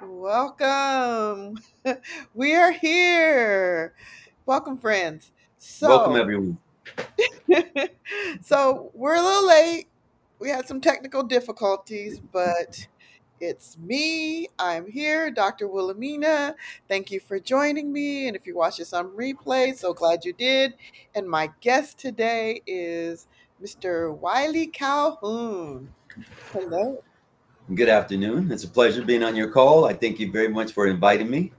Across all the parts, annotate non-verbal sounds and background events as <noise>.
Welcome. <laughs> We are here. Welcome, friends. So, Welcome, everyone. <laughs> so we're a little late. We had some technical difficulties, but it's me. I'm here, Dr. Wilhelmina. Thank you for joining me. And if you watch this on replay, so glad you did. And my guest today is Mr. Wiley Calhoun. Hello. Good afternoon. It's a pleasure being on your call. I thank you very much for inviting me.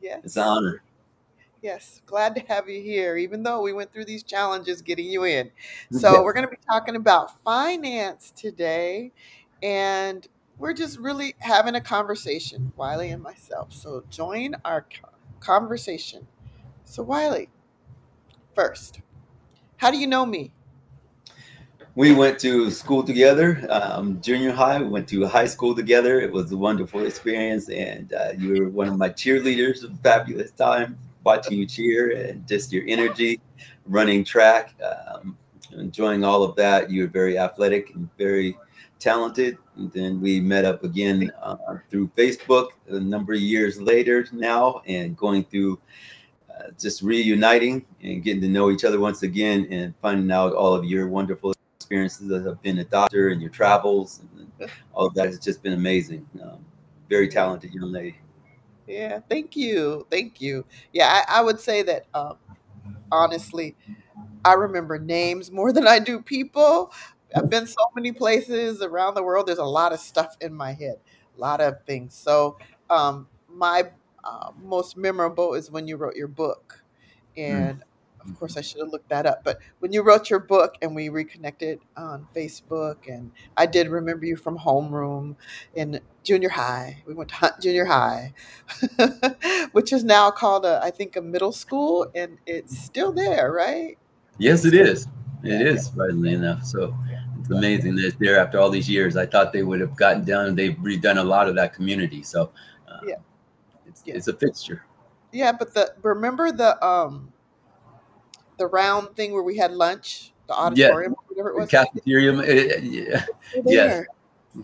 Yes. It's an honor. Yes, glad to have you here, even though we went through these challenges getting you in. <laughs> So, we're going to be talking about finance today, and we're just really having a conversation, Wiley and myself. So, join our conversation. So, Wiley, first, how do you know me? We went to school together, um, junior high. We went to high school together. It was a wonderful experience, and uh, you were one of my cheerleaders. A fabulous time watching you cheer and just your energy, running track, um, enjoying all of that. You were very athletic and very talented. And then we met up again uh, through Facebook a number of years later now, and going through uh, just reuniting and getting to know each other once again and finding out all of your wonderful experiences as I've been a doctor and your travels and <laughs> all of that has just been amazing. Um, very talented young lady. Yeah, thank you. Thank you. Yeah, I, I would say that um, honestly, I remember names more <laughs> than I do people. I've been so many places around the world. There's a lot of stuff in my head, a lot of things. So, um, my uh, most memorable is when you wrote your book. Mm. And of course, I should have looked that up. But when you wrote your book and we reconnected on Facebook, and I did remember you from homeroom in junior high. We went to Hunt Junior High, <laughs> which is now called, a, I think, a middle school, and it's still there, right? Yes, it is It is, Yeah, yeah, surprisingly enough. So it's amazing that it's there after all these years. I thought they would have gotten down. They've redone a lot of that community. So yeah, um, it's yeah, it's a fixture. yeah. But the remember the um the round thing where we had lunch, the Yeah, auditorium, whatever it the was. cafeteria. eh, yeah, yes,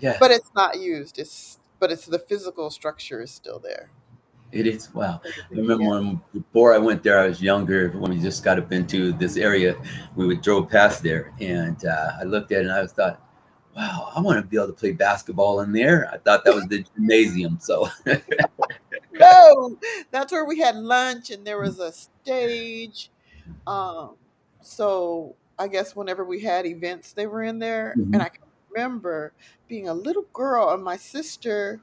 yes. but it's not used. It's but it's the physical structure is still there. It is wow. I remember Yeah, when before I went there, I was younger. When we just got up into this area, we would drove past there, and uh, I looked at it and I was thought, "Wow, I want to be able to play basketball in there." I thought that was the gymnasium. So <laughs> no, that's where we had lunch, and there was a stage. Um, so I guess whenever we had events, they were in there, and Mhm. I can remember being a little girl, and my sister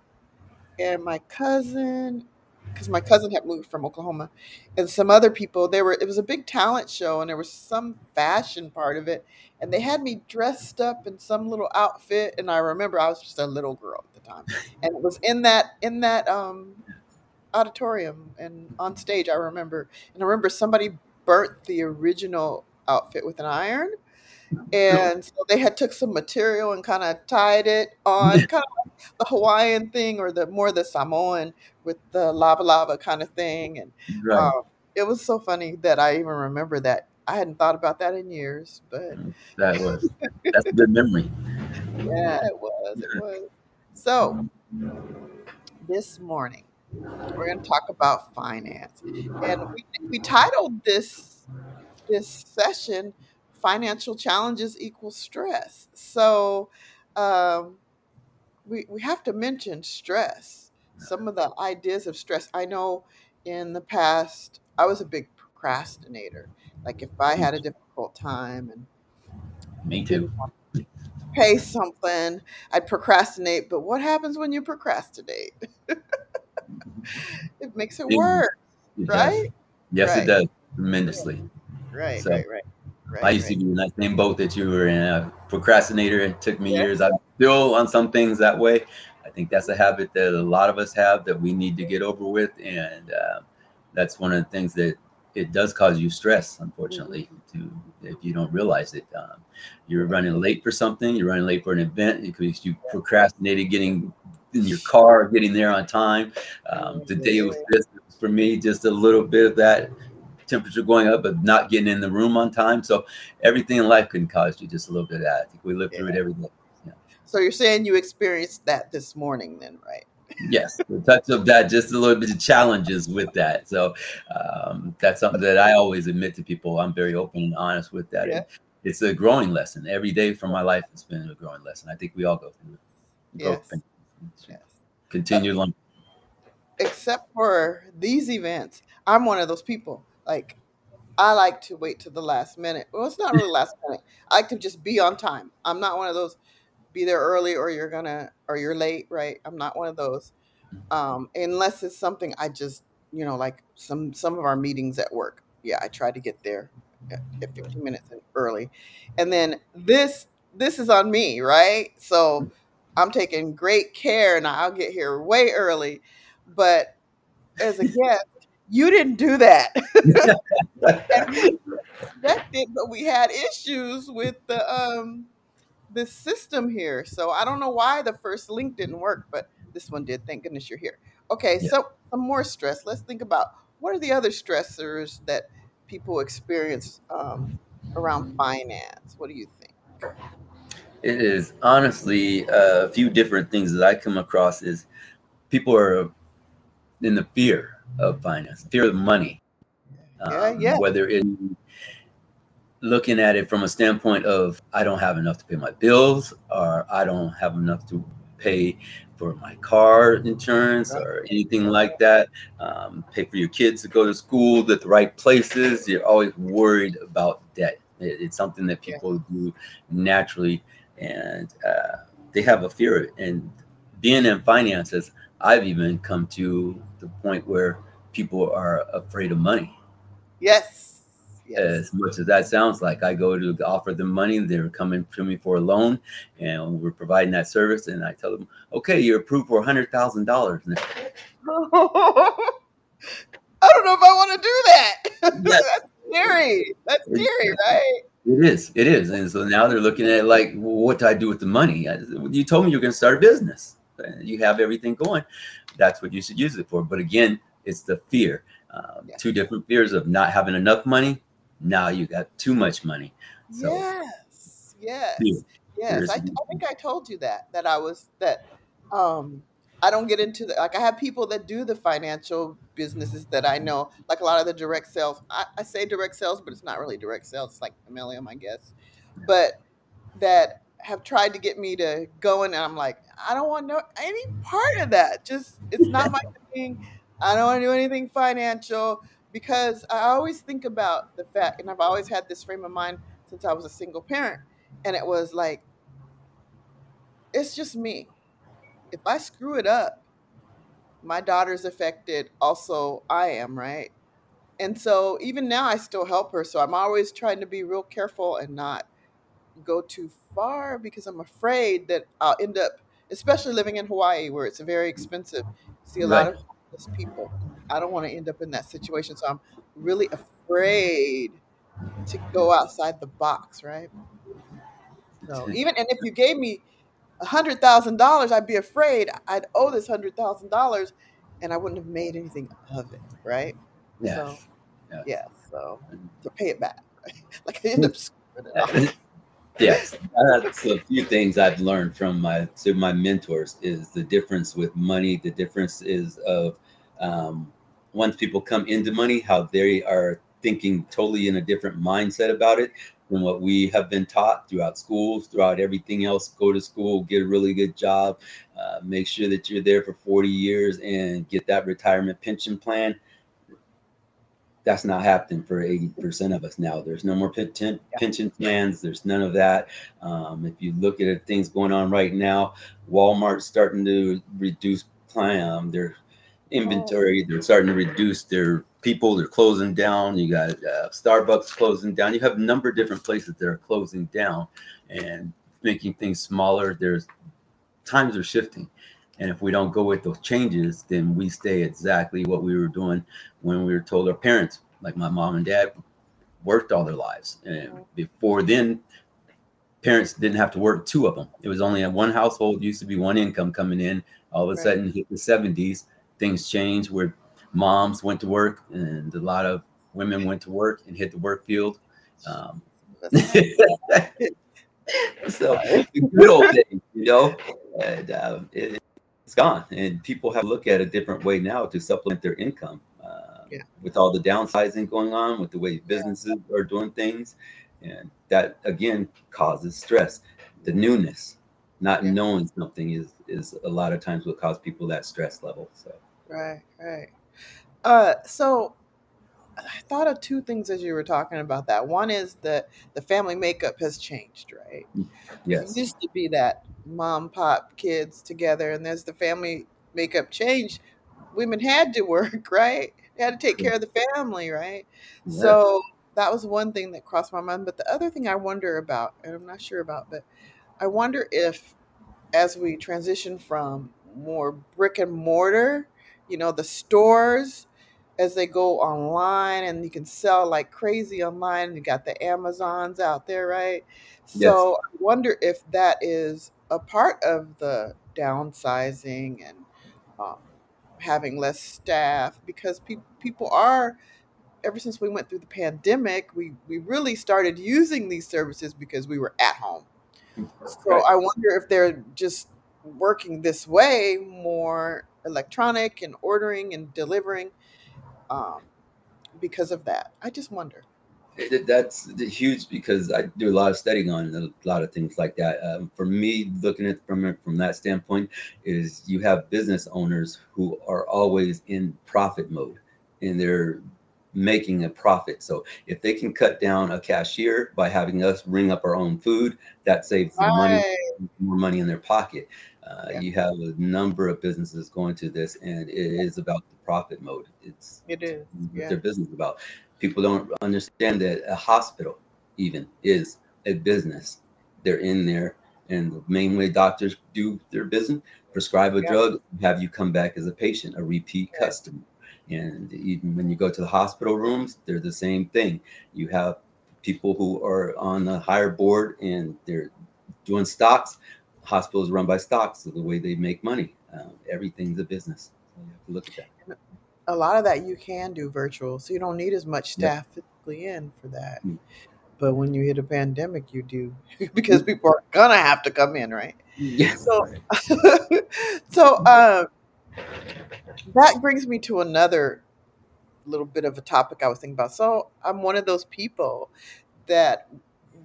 and my cousin, because my cousin had moved from Oklahoma, and some other people. They were. It was a big talent show, and there was some fashion part of it, and they had me dressed up in some little outfit, and I remember I was just a little girl at the time, and it was in that in that um auditorium and on stage. I remember, and I remember somebody burnt the original outfit with an iron. And so they had took some material and kind of tied it on kind of like the hawaiian thing or the more the samoan with the lava lava kind of thing. And right, um, it was so funny that i even remember that. I hadn't thought about that in years but that was <laughs> that's a good memory. yeah it was it was. So this morning we're going to talk about finance. And we, we titled this this session financial challenges equal stress. So um, we, we have to mention stress. Some of the ideas of stress. I know in the past i was a big procrastinator. Like if i had a difficult time and Me too. pay something i'd procrastinate. But what happens when you procrastinate <laughs> it makes it It, does. right Yes, it does tremendously. right So right right I right used to be in that same boat that you were in, a procrastinator. It took me yeah years. I'm still on some things that way. I think that's a habit that a lot of us have that we need to get over with, and uh, that's one of the things that it does cause you stress. Unfortunately, to if you don't realize it, um, you're running late for something. You're running late for an event because you procrastinated getting in your <laughs> car, getting there on time. Um, today was this for me, just a little bit of that temperature going up, but not getting in the room on time. So everything in life can cause you just a little bit of that. I think we live through it every day. Yeah. So you're saying you experienced that this morning, then, right? yes, a touch of that, just a little bit of challenges with that. So um, that's something that I always admit to people. I'm very open and honest with that. Yeah. It's a growing lesson. Every day from my life, it's been a growing lesson. I think we all go through it. Yes. Growth, Yes. Continue learning. Except for these events, I'm one of those people. Like, I like to wait to the last minute. Well, it's not really <laughs> last minute. I like to just be on time. I'm not one of those be there early or you're gonna or you're late, right? I'm not one of those. Um, unless it's something I just, you know, like some some of our meetings at work. Yeah, I try to get there at, at 15 minutes early. And then this this is on me, right? So I'm taking great care and I'll get here way early. But as a guest, you didn't do that. and <laughs> we that did, but we had issues with the um the system here. So I don't know why the first link didn't work, but this one did. Thank goodness you're here. Okay, Yeah. so some more stress. Let's think about what are the other stressors that people experience um, around finance. What do you think? It is honestly a few different things that I come across is people are in the fear of finance, fear of money. Yeah, Um, yeah. Whether it looking at it from a standpoint of I don't have enough to pay my bills, or I don't have enough to pay for my car insurance, or anything like that. Um, pay for your kids to go to school at the right places. You're always worried about debt. It- it's something that Yeah. people do naturally, and uh, they have a fear of it. And being in finances, I've even come to the point where people are afraid of money Yes. Yes. as much as that sounds like I go to offer them money, they're coming to me for a loan, and we're providing that service. And I tell them, okay, you're approved for a hundred thousand dollars. <laughs> I don't know if I want to do that. <laughs> Yes. That's scary. That's scary, right? It is, it is, and so now they're looking at it like, well, what do I do with the money? I, you told me you're going to start a business. You have everything going. That's what you should use it for. But again, it's the fear. Um, Yeah. Two different fears of not having enough money. Now you got too much money. So yes. Yes. fear. Yes. I, I think I told you that that I was that um I don't get into the like I have people that do the financial businesses that I know, like a lot of the direct sales. I, I say direct sales, but it's not really direct sales, it's like MLM, I guess. But that have tried to get me to go in and I'm like, I don't want no any part of that. Just it's not my <laughs> thing. I don't want to do anything financial because I always think about the fact and I've always had this frame of mind since I was a single parent. And it was like, it's just me. If I screw it up, my daughter's affected. Also, I am, right? And so even now, I still help her. So I'm always trying to be real careful and not go too far because I'm afraid that I'll end up, especially living in Hawaii where it's very expensive. See a lot of homeless people. I don't want to end up in that situation. So I'm really afraid to go outside the box, right? So <laughs> even and if you gave me a hundred thousand dollars, I'd be afraid I'd owe this hundred thousand dollars, and I wouldn't have made anything of it, right? Yes. So yes. yeah, so to pay it back, <laughs> like I end up screwing it up. <laughs> yes, that's a few things I've learned from my to my mentors is the difference with money. The difference is of um, once people come into money, how they are thinking totally in a different mindset about it than what we have been taught throughout schools, throughout everything else. Go to school, get a really good job, uh, make sure that you're there for 40 years and get that retirement pension plan that's not happening for 80% of us now. There's no more pension, pension plans. There's none of that. Um, if you look at things going on right now, Walmart's starting to reduce plan, um, their inventory. They're starting to reduce their people. They're closing down. You got uh, Starbucks closing down. You have a number of different places that are closing down and making things smaller. There's times are shifting. And if we don't go with those changes, then we stay exactly what we were doing when we were told our parents, like my mom and dad, worked all their lives. And before then, parents didn't have to work two of them. It was only one household, used to be one income coming in. All of a Right. sudden, hit the 70s, things changed where moms went to work and a lot of women went to work and hit the work field. Um, <laughs> so the good old days, you know. And um, it, it's gone, and people have to look at a different way now to supplement their income. Uh, Yeah. With all the downsizing going on, with the way businesses are doing things, and that again causes stress. The newness, not Yeah. knowing something, is is a lot of times what causes people that stress level. So Right, right. Uh, so I thought of two things as you were talking about that. One is that the family makeup has changed, right? It yes, used to be that mom, pop, kids together, and as the family makeup changed, women had to work, <laughs> right? They had to take care of the family, right? yes, So that was one thing that crossed my mind. But the other thing I wonder about, and I'm not sure about, but I wonder if as we transition from more brick and mortar, you know, the stores as they go online and you can sell like crazy online. You got the Amazons out there, right? yes. So I wonder if that is a part of the downsizing and um, having less staff because pe- people are ever since we went through the pandemic we we really started using these services because we were at home so Right. I wonder if they're just working this way, more electronic and ordering and delivering, um, because of that. I just wonder. It, that's huge because I do a lot of studying on a lot of things like that. Um, for me, looking at from from that standpoint, is you have business owners who are always in profit mode, and they're making a profit. So if they can cut down a cashier by having us ring up our own food, that saves them money, more money in their pocket. Uh, Yeah, you have a number of businesses going to this, and it is about the profit mode. It's it is. what Yeah. their business is about. People don't understand that a hospital even is a business. They're in there, and the main way doctors do their business, prescribe a Yeah. drug, have you come back as a patient, a repeat customer. And even when you go to the hospital rooms, they're the same thing. You have people who are on the higher board and they're doing stocks. Hospitals run by stocks, so the way they make money. Um, everything's a business. So you have to look at that. A lot of that you can do virtual, so you don't need as much staff physically in for that. Mm. But when you hit a pandemic, you do <laughs> because people are gonna have to come in, right? Yes. So, <laughs> so uh, that brings me to another little bit of a topic I was thinking about. So I'm one of those people that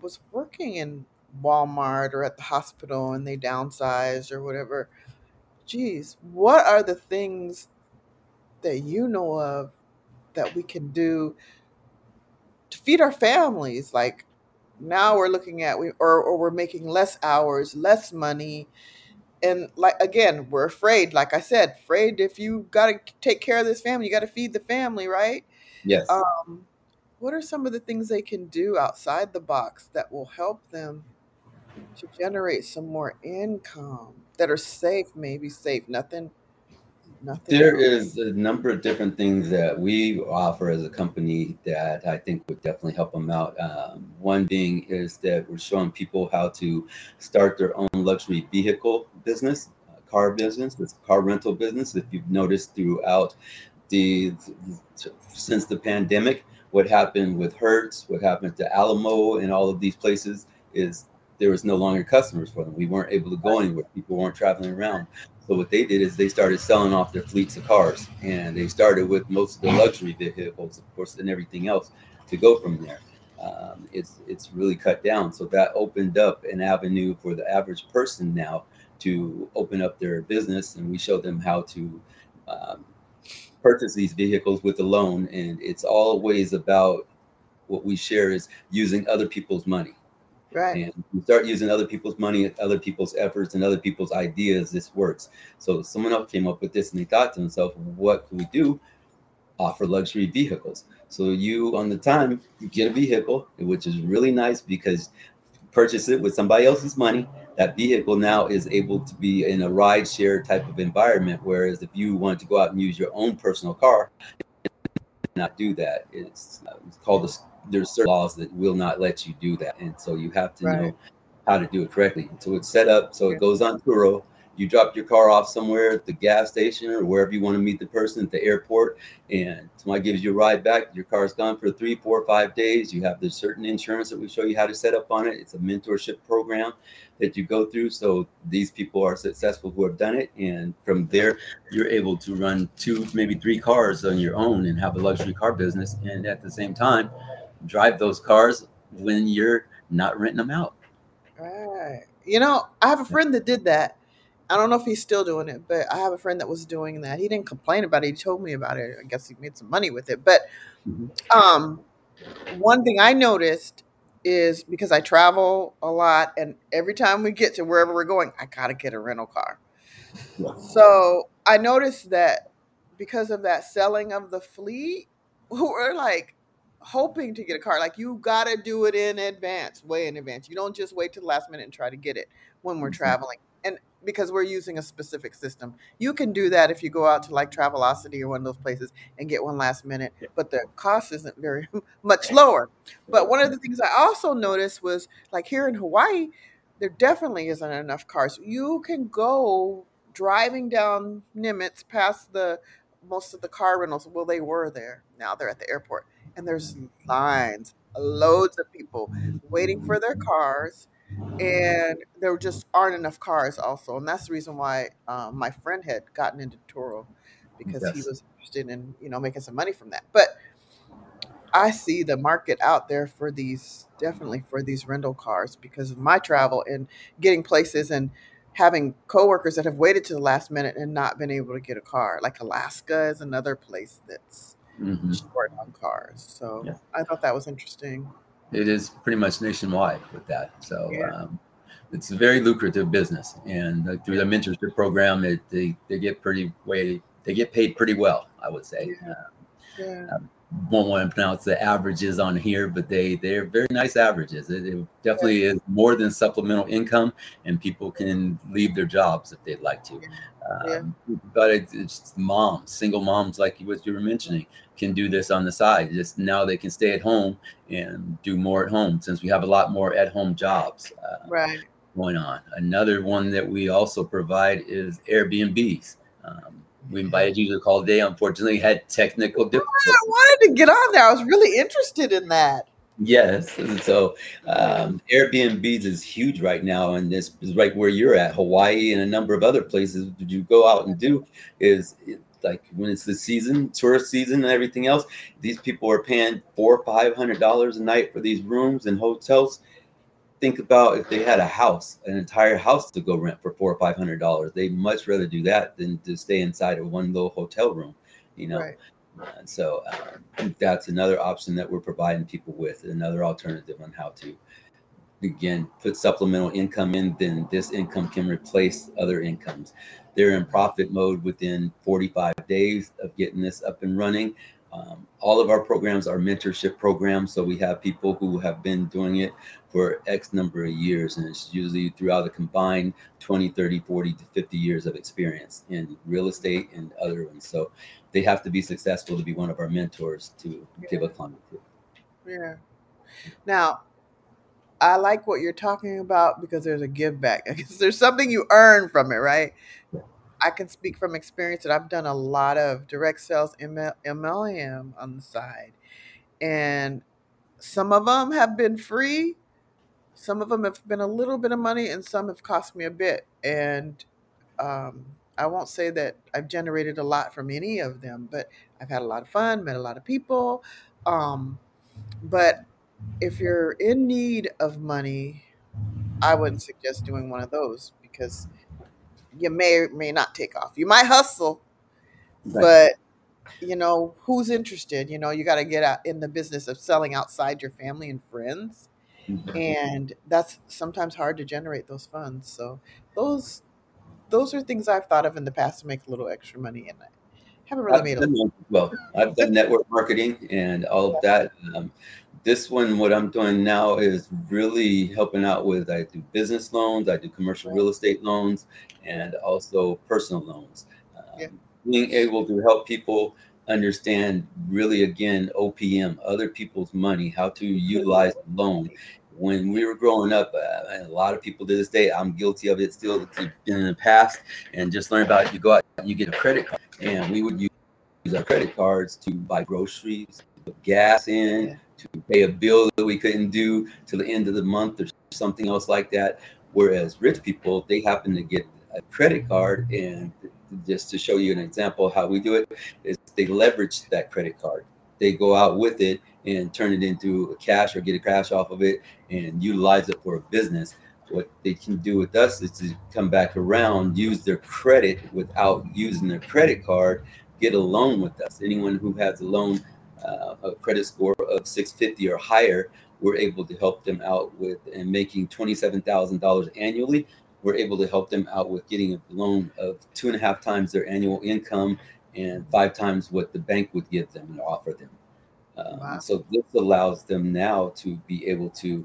was working in Walmart or at the hospital and they downsized or whatever. Geez, what are the things that you know of that we can do to feed our families? Like now we're looking at we or, or we're making less hours, less money, and like again, we're afraid. Like I said, afraid if you got to take care of this family, you got to feed the family, right? Yes. Um, what are some of the things they can do outside the box that will help them to generate some more income that are safe? Maybe safe. Nothing. Nothing. There else. is a number of different things that we offer as a company that I think would definitely help them out. Um, one being is that we're showing people how to start their own luxury vehicle business, uh, car business, this car rental business. If you've noticed throughout the since the pandemic, what happened with Hertz, what happened to Alamo, and all of these places is there was no longer customers for them. We weren't able to go anywhere. People weren't traveling around. So what they did is they started selling off their fleets of cars, and they started with most of the luxury vehicles, of course, and everything else to go from there. Um, it's it's really cut down, so that opened up an avenue for the average person now to open up their business, and we show them how to um, purchase these vehicles with a loan, and it's always about what we share is using other people's money Right. and you start using other people's money, other people's efforts, and other people's ideas, this works. So someone else came up with this, and they thought to themselves, "What can we do? Offer luxury vehicles." So you, on the time, you get a vehicle, which is really nice because purchase it with somebody else's money. That vehicle now is able to be in a ride share type of environment. Whereas if you want to go out and use your own personal car, not do that. It's, uh, it's called the, there's certain laws that will not let you do that, and so you have to Right. know how to do it correctly. So it's set up so it goes on Turo. you drop your car off somewhere at the gas station or wherever you want to meet the person at the airport, and somebody gives you a ride back. Your car's gone for three, four, five days. You have the certain insurance that we show you how to set up on it. It's a mentorship program that you go through. So these people are successful who have done it, and from there, you're able to run two, maybe three cars on your own and have a luxury car business, and at the same time, drive those cars when you're not renting them out. Right. You know, I have a friend that did that. I don't know if he's still doing it, but I have a friend that was doing that. He didn't complain about it. He told me about it. I guess he made some money with it. But Mm-hmm. um, one thing I noticed is because I travel a lot, and every time we get to wherever we're going, I gotta get a rental car. Yeah. So I noticed that because of that selling of the fleet, <laughs> we're like hoping to get a car. Like you gotta do it in advance, way in advance. You don't just wait to the last minute and try to get it when we're Mhm. traveling. And because we're using a specific system, you can do that if you go out to like Travelocity or one of those places and get one last minute. But the cost isn't very <laughs> much lower. But one of the things I also noticed was like here in Hawaii, there definitely isn't enough cars. You can go driving down Nimitz past the most of the car rentals. Well, they were there. Now they're at the airport, and there's lines, loads of people waiting for their cars, and there just aren't enough cars. Also, and that's the reason why um, my friend had gotten into Turo because he was interested in you know making some money from that. But I see the market out there for these definitely for these rental cars because of my travel and getting places and having coworkers that have waited to the last minute and not been able to get a car. Like Alaska is another place that's Mhm. short on cars. So Yeah. I thought that was interesting. It is pretty much nationwide with that. So Yeah. um, it's a very lucrative business, and uh, through the mentorship program, it, they they get pretty way they get paid pretty well. I would say. Yeah. Yeah. Won't want to pronounce the averages on here, but they they're very nice averages. It, it definitely is more than supplemental income, and people can leave their jobs if they'd like to. Yeah. Um, but it, it's moms, single moms, like what you were mentioning, can do this on the side. Just now they can stay at home and do more at home since we have a lot more at home jobs uh, Right. going on. Another one that we also provide is Airbnbs. Um, we invited you to the call today. Unfortunately, had technical difficulties. I wanted to get on there. I was really interested in that. Yes. So um, Airbnbs is huge right now, and this is right where you're at, Hawaii and a number of other places that you go out and do is like when it's the season, tourist season, and everything else. These people are paying four, five hundred dollars a night for these rooms and hotels. Think about if they had a house, an entire house to go rent for four or five hundred dollars. They'd much rather do that than to stay inside of one little hotel room, you know. Right. And so um, that's another option that we're providing people with, another alternative on how to, again, put supplemental income in, then this income can replace other incomes. They're in profit mode within 45 days of getting this up and running. Um, all of our programs are mentorship programs. So we have people who have been doing it for X number of years, and it's usually throughout a combined 20, 30, 40 to 50 years of experience in real estate and other ones. So they have to be successful to be one of our mentors to give a client to. Yeah. Now, I like what you're talking about because there's a give back. <laughs> Because there's something you earn from it, right? I can speak from experience that I've done a lot of direct sales ML, MLM on the side. And some of them have been free, some of them have been a little bit of money, and some have cost me a bit. And um, I won't say that I've generated a lot from any of them, but I've had a lot of fun, met a lot of people. Um, but if you're in need of money, I wouldn't suggest doing one of those because you may or may not take off. You might hustle, but you know who's interested. You know you got to get out in the business of selling outside your family and friends, Mhm. and that's sometimes hard to generate those funds. So those those are things I've thought of in the past to make a little extra money, and I haven't really I've made a well. I've done <laughs> network marketing and all of that. Um, this one, what I'm doing now is really helping out with. I do business loans, I do commercial real estate loans, and also personal loans. Um, Yeah. Being able to help people understand really again OPM, other people's money, how to utilize a loan. when we were growing up, uh, a lot of people to this day, I'm guilty of it still in the past, and just learn about it. You go out, you get a credit card, and we would use our credit cards to buy groceries, put gas in, to pay a bill that we couldn't do till the end of the month or something else like that. Whereas rich people, they happen to get a credit card, and just to show you an example how we do it, is they leverage that credit card. They go out with it and turn it into a cash or get a cash off of it and utilize it for a business. What they can do with us is to come back around, use their credit without using their credit card, get a loan with us. Anyone who has a loan, uh, a credit score of 650 or higher, we're able to help them out with and making $27,000 annually. We're able to help them out with getting a loan of two and a half times their annual income and five times what the bank would give them and offer them. Um, wow. So this allows them now to be able to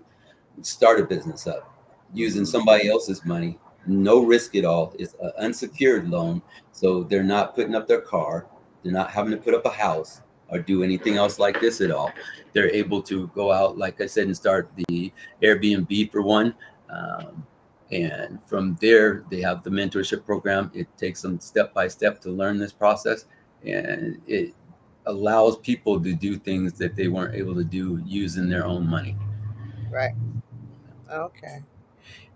start a business up using somebody else's money, no risk at all. It's an unsecured loan, so they're not putting up their car, they're not having to put up a house or do anything else like this at all. They're able to go out, like I said, and start the Airbnb for one. Um, and from there, they have the mentorship program. It takes them step by step to learn this process. And it allows people to do things that they weren't able to do using their own money. Right. Okay.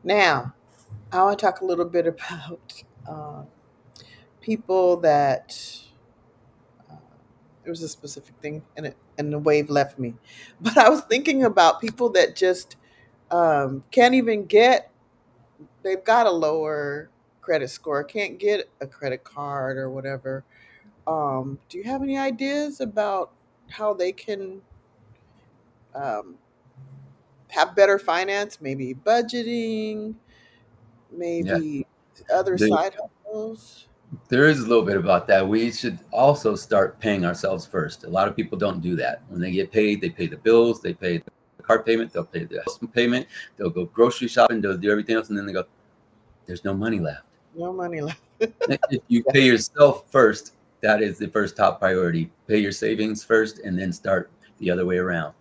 Now, I want to talk a little bit about uh, people that there was a specific thing and it and the wave left me, <laughs> but I was thinking about people that just um, can't even get. They've got a lower credit score, can't get a credit card or whatever um, do you have any ideas about how they can um, have better finance? Maybe budgeting, Yeah. maybe other They, side hustles. There is a little bit about that. We should also start paying ourselves first. A lot of people don't do that. When they get paid, they pay the bills, they pay the car payment, they'll pay the house payment, they'll go grocery shopping, they'll do everything else, and then they go, "There's no money left." No money left. <laughs> If you pay yourself first, that is the first top priority. Pay your savings first, and then start the other way around.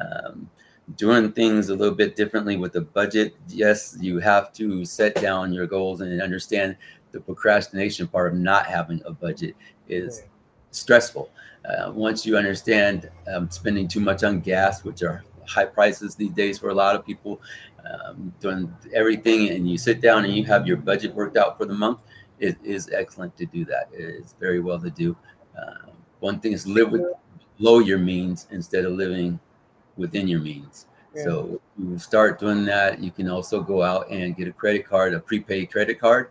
Um, doing things a little bit differently with the budget. Yes, you have to set down your goals and understand the procrastination part of not having a budget is stressful. Uh, once you understand um, spending too much on gas, which are high prices these days for a lot of people, um, doing everything, and you sit down and you have your budget worked out for the month, it is excellent to do that. It's very well to do. Uh, one thing is live with below your means instead of living within your means. Yeah. So you start doing that. You can also go out and get a credit card, a prepaid credit card,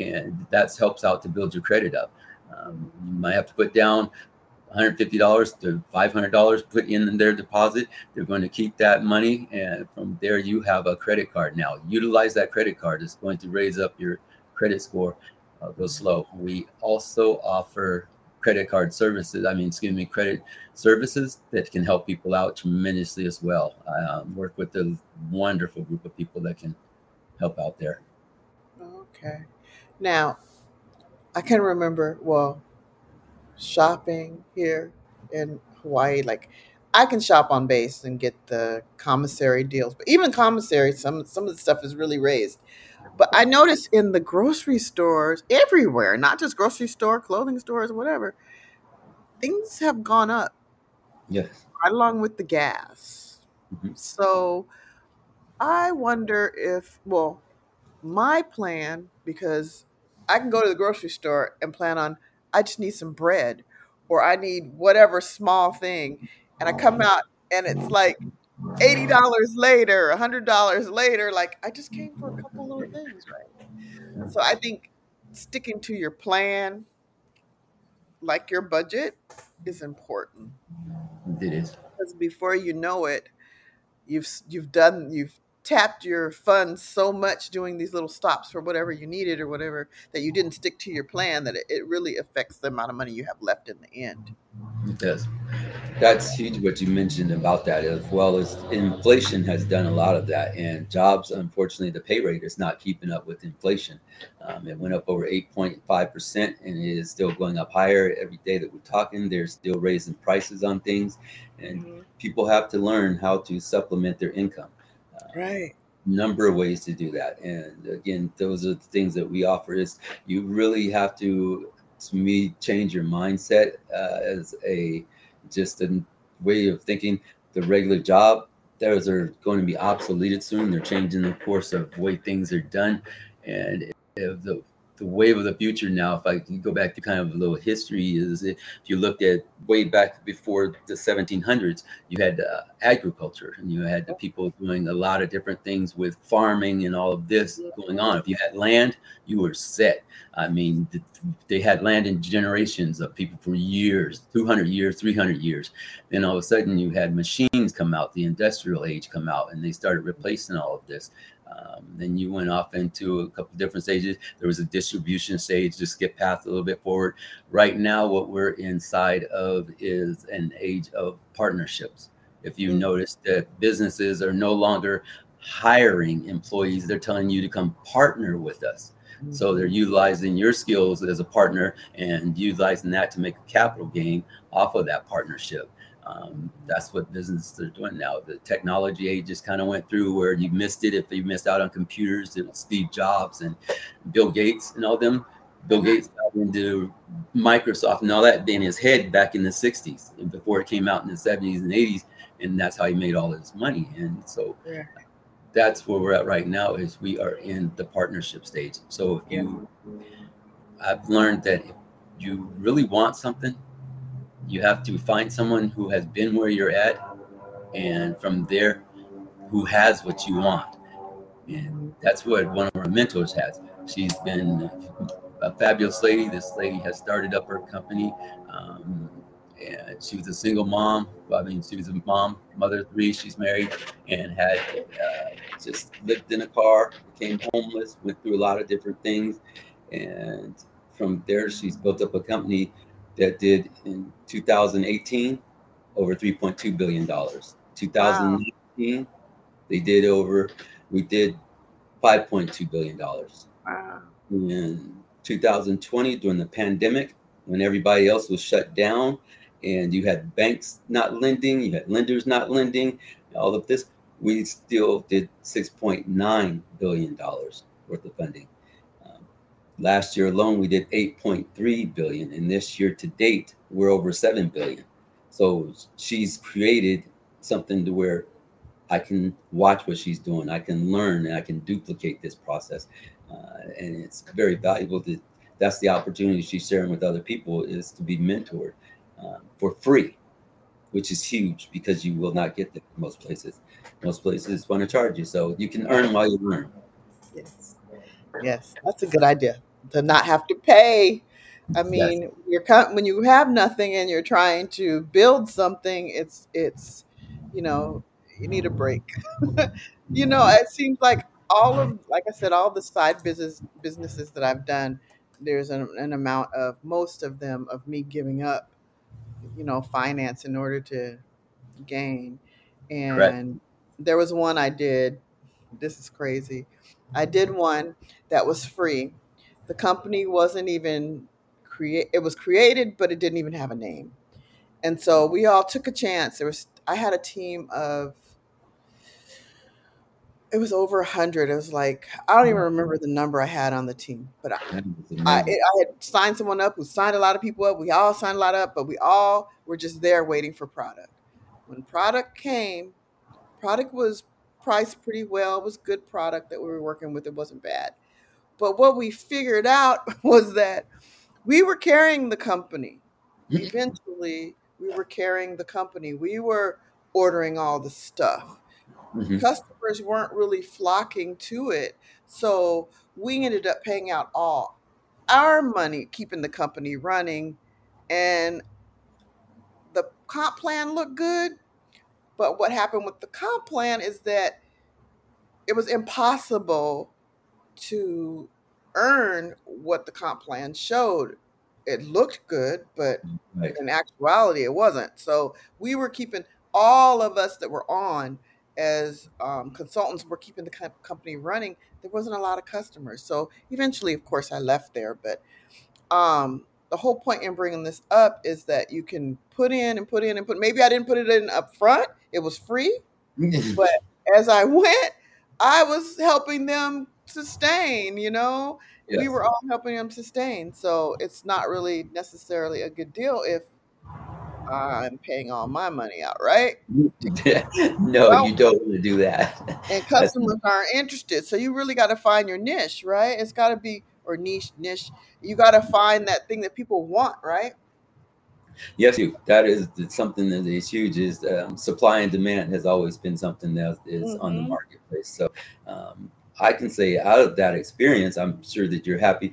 and that helps out to build your credit up. Um, you might have to put down $150 to $500 put in their deposit. They're going to keep that money, and from there you have a credit card. Now utilize that credit card. It's going to raise up your credit score uh, go slow. We also offer credit card services. I mean, excuse me, credit services that can help people out tremendously as well. I um, work with a wonderful group of people that can help out there. Okay. Now, I can remember, well, shopping here in Hawaii, like I can shop on base and get the commissary deals, but even commissary, some some of the stuff is really raised. But I noticed in the grocery stores everywhere, not just grocery store, clothing stores, whatever, things have gone up Yes. right along with the gas. hmm So I wonder if, well, my plan, because I can go to the grocery store and plan on, I just need some bread or I need whatever small thing. And I come out and it's like eighty dollars later, a hundred dollars later, like I just came for a couple little things, right? So I think sticking to your plan, like your budget, is important It is. because before you know it, you've you've done you've tapped your funds so much doing these little stops for whatever you needed or whatever that you didn't stick to your plan that it, it really affects the amount of money you have left in the end. It does. That's huge what you mentioned about that, as well as inflation has done a lot of that. And jobs, unfortunately, the pay rate is not keeping up with inflation. Um, it went up over 8.5%, and it is still going up higher every day that we're talking. They're still raising prices on things, and Mhm. people have to learn how to supplement their income. Right. number of ways to do that. And again those are the things that we offer is you really have to to me change your mindset uh, as a just a way of thinking. The regular job those are going to be obsoleted soon. They're changing the course of way things are done. And if the the wave of the future now, if I go back to kind of a little history, is if you looked at way back before the 1700s, you had uh, agriculture and you had the people doing a lot of different things with farming and all of this going on. If you had land, you were set. I mean, they had land in generations of people for years 200 years, 300 years. Then all of a sudden, you had machines come out, the industrial age come out, and they started replacing all of this. Um, then you went off into a couple different stages. There was a distribution stage, just skip past a little bit forward. Right now, what we're inside of is an age of partnerships. If you mm-hmm. notice that businesses are no longer hiring employees, they're telling you to come partner with us. Mm-hmm. So they're utilizing your skills as a partner and utilizing that to make a capital gain off of that partnership. Um, that's what businesses are doing now. The technology age just kind of went through where you missed it. If you missed out on computers, it was Steve Jobs and Bill Gates and all them. Bill Gates got into Microsoft and all that in his head back in the 60s and before it came out in the 70s and 80s. And that's how he made all his money. And so yeah. that's where we're at right now is we are in the partnership stage. So if you, I've learned that if you really want something, you have to find someone who has been where you're at and from there who has what you want. And that's what one of our mentors has. She's been a fabulous lady. This lady has started up her company um, and she was a single mom. I mean she was a mom mother three. She's married and had uh, just lived in a car became homeless went through a lot of different things. And from there she's built up a company that did in 2018 over 3.2 billion dollars 2019 wow. they did over we did 5.2 billion dollars wow. in 2020 during the pandemic when everybody else was shut down and you had banks not lending you had lenders not lending all of this we still did 6.9 billion dollars worth of funding Last year alone, we did 8.3 billion, and this year to date, we're over 7 billion. So she's created something to where I can watch what she's doing, I can learn, and I can duplicate this process, uh, and it's very valuable. To that's the opportunity she's sharing with other people is to be mentored uh, for free, which is huge because you will not get that most places. Most places want to charge you, so you can earn while you learn. Yes, yes, that's a good idea to not have to pay. I mean, yes. you're when you have nothing and you're trying to build something, it's it's you know you need a break. <laughs> you know, it seems like all of like I said, all the side business businesses that I've done, there's an, an amount of most of them of me giving up, you know, finance in order to gain. And Correct. there was one I did. This is crazy. I did one that was free the company wasn't even create it was created, but it didn't even have a name. And so we all took a chance. There was I had a team of it was over a hundred. It was like I don't even remember the number I had on the team, but I, I, it, I, had signed someone up who signed a lot of people up. We all signed a lot up, but we all were just there waiting for product. When product came, product was priced pretty well. It was good product that we were working with. It wasn't bad. But what we figured out <laughs> was that we were carrying the company. Eventually, we were carrying the company. We were ordering all the stuff. Mm-hmm. Customers weren't really flocking to it. So we ended up paying out all our money, keeping the company running. And the comp plan looked good. But what happened with the comp plan is that it was impossible to earn what the comp plan showed. It looked good, but right. in actuality, it wasn't. So we were keeping all of us that were on as um, consultants were keeping the company running. There wasn't a lot of customers. So eventually, of course, I left there. But um, the whole point in bringing this up is that you can put in and put in and put. Maybe I didn't put it in up front. It was free, <laughs> but as I <laughs> went, I was helping them sustain, you know? We were all helping them sustain. So it's not really necessarily a good deal if I'm paying all my money out, right? <laughs> no, Well, you don't want to do that. and <laughs> customers aren't interested. So you really got to find your niche, right? It's got to be or niche, niche. You got to find that thing that people want, right? Yes, you. That is something that is huge. Is um, supply and demand has always been something that is on the hmm marketplace. So um, I can say out of that experience, I'm sure that you're happy.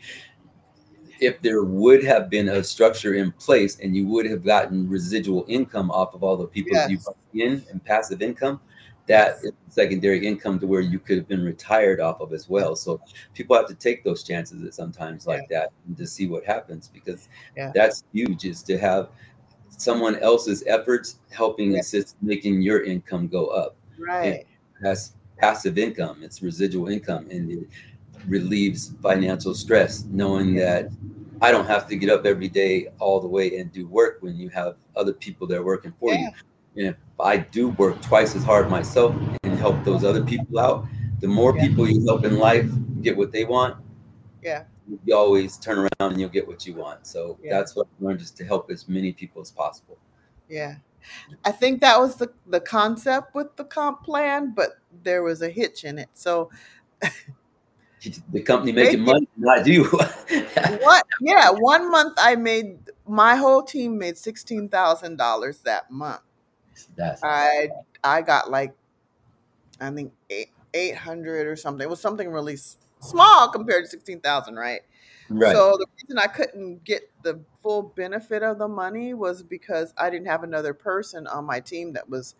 If there would have been a structure in place and you would have gotten residual income off of all the people that you Yes. brought in and passive income, that Yes. is secondary income to where you could have been retired off of as well. So people have to take those chances at sometimes Yeah. like that and to see what happens because Yeah. that's huge is to have someone else's efforts helping Yeah. assist making your income go up. And Right. that's passive income, it's residual income, and it relieves financial stress knowing that I don't have to get up every day all the way and do work when you have other people that are working for you. Yeah. And if I do work twice as hard myself and help those other people out, the more Yeah. people you help in life get what they want, Yeah. you always turn around and you'll get what you want. So Yeah. that's what I learned is to help as many people as possible. Yeah. I think that was the the concept with the comp plan, but there was a hitch in it. So <laughs> The company making maybe money, not do you. <laughs> what yeah, one month I made my whole team made sixteen thousand dollars that month. that's I I got like I think eight eight hundred or something. It was something really small compared to sixteen thousand, right? right. So the reason I couldn't get the full benefit of the money was because I didn't have another person on my team that was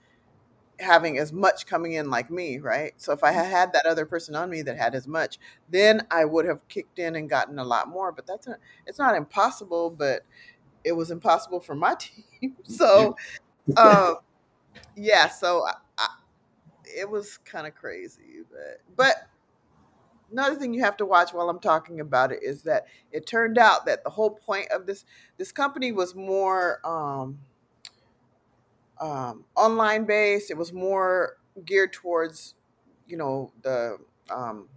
having as much coming in like me, right? So if I had had that other person on me that had as much, then I would have kicked in and gotten a lot more. But that's a, it's not impossible, but it was impossible for my <laughs> team. So um, <laughs> yeah, so I, I, it was kind of crazy, but but another thing you have to watch while I'm talking about it is that it turned out that the whole point of this this company was more um, um, online based. It was more geared towards you know the um,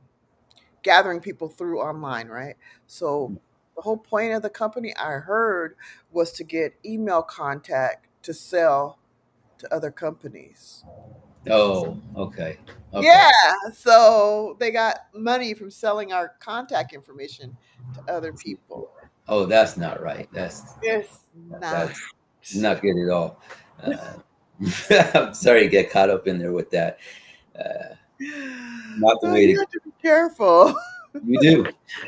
gathering people through online, right? So the whole point of the company I heard was to get email contact to sell to other companies. oh, okay. Okay. Yeah, so they got money from selling our contact information to other people. Oh, that's not right. That's not. that's not good at all. Uh, <laughs> I'm sorry to get caught up in there with that. Uh, not the way you to have to be careful. <laughs> We do.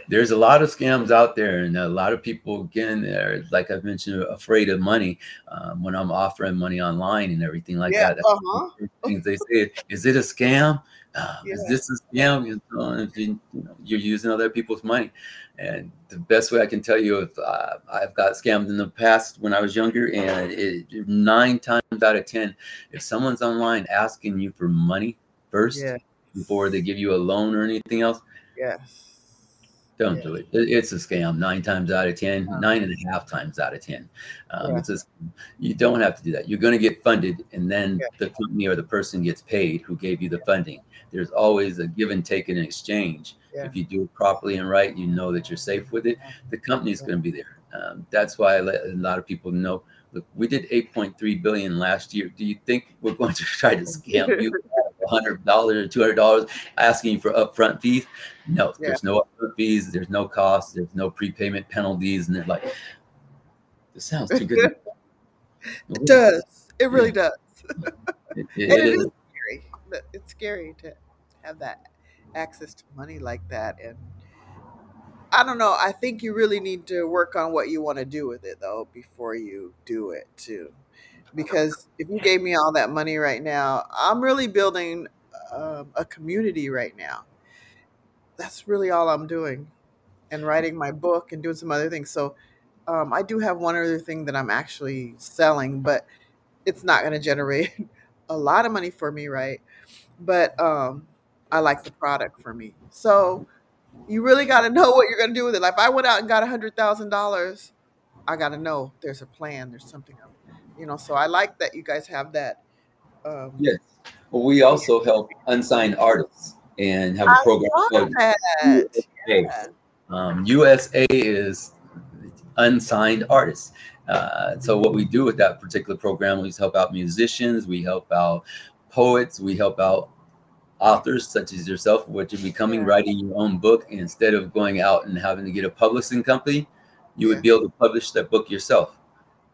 There's a lot of scams out there, and a lot of people, again, are like I've mentioned, afraid of money. Um, when I'm offering money online and everything like Yeah. that, Uh-huh. things they say: "Is it a scam? Um, Yeah. is this a scam?" So on. If you, you know, you're using other people's money, and the best way I can tell you, if uh, I've got scammed in the past when I was younger, and it, nine times out of ten, if someone's online asking you for money first Yeah. before they give you a loan or anything else Yes. Don't Yeah. do it. It- It's a scam nine times out of 10, Uh, nine and a half times out of 10. Um, Yeah. it's just, you don't have to do that. You're going to get funded, and then Yeah. the company or the person gets paid who gave you the funding. There's always a give and take in exchange. Yeah. If you do it properly and right, you know that you're safe with it. The company's going to be there. Um, that's why I let a lot of people know. Look, we did 8.3 billion last year. Do you think we're going to <laughs> try to scam you <laughs> hundred dollars or two hundred dollars asking for upfront fees? No, Yeah. there's no upfront fees. There's no cost. There's no prepayment penalties, and they're like, "This sounds too good." <laughs> It does. It really does. <laughs> It- it- it it is. is scary. It's scary to have that access to money like that. And I don't know. I think you really need to work on what you want to do with it, though, before you do it, too. Because if you gave me all that money right now, I'm really building um, a community right now. That's really all I'm doing. And writing my book and doing some other things. So um, I do have one other thing that I'm actually selling, but it's not going to generate <laughs> a lot of money for me, right? But um, I like the product for me. So you really got to know what you're going to do with it. Like if I went out and got a hundred thousand dollars, I got to know there's a plan, there's something, you know. So I like that you guys have that Um, Yes. Well, we also help unsigned artists and have a I program called that. USA. Yeah. Um, USA is unsigned artists. Uh, so what we do with that particular program is help out musicians, we help out poets, we help out authors such as yourself, what you're becoming, Yeah. writing your own book. Instead of going out and having to get a publishing company, you Yeah. would be able to publish that book yourself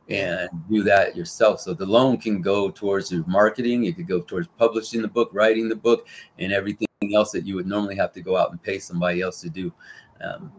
and do that yourself. So the loan can go towards your marketing, it could go towards publishing the book, writing the book, and everything else that you would normally have to go out and pay somebody else to do. Um,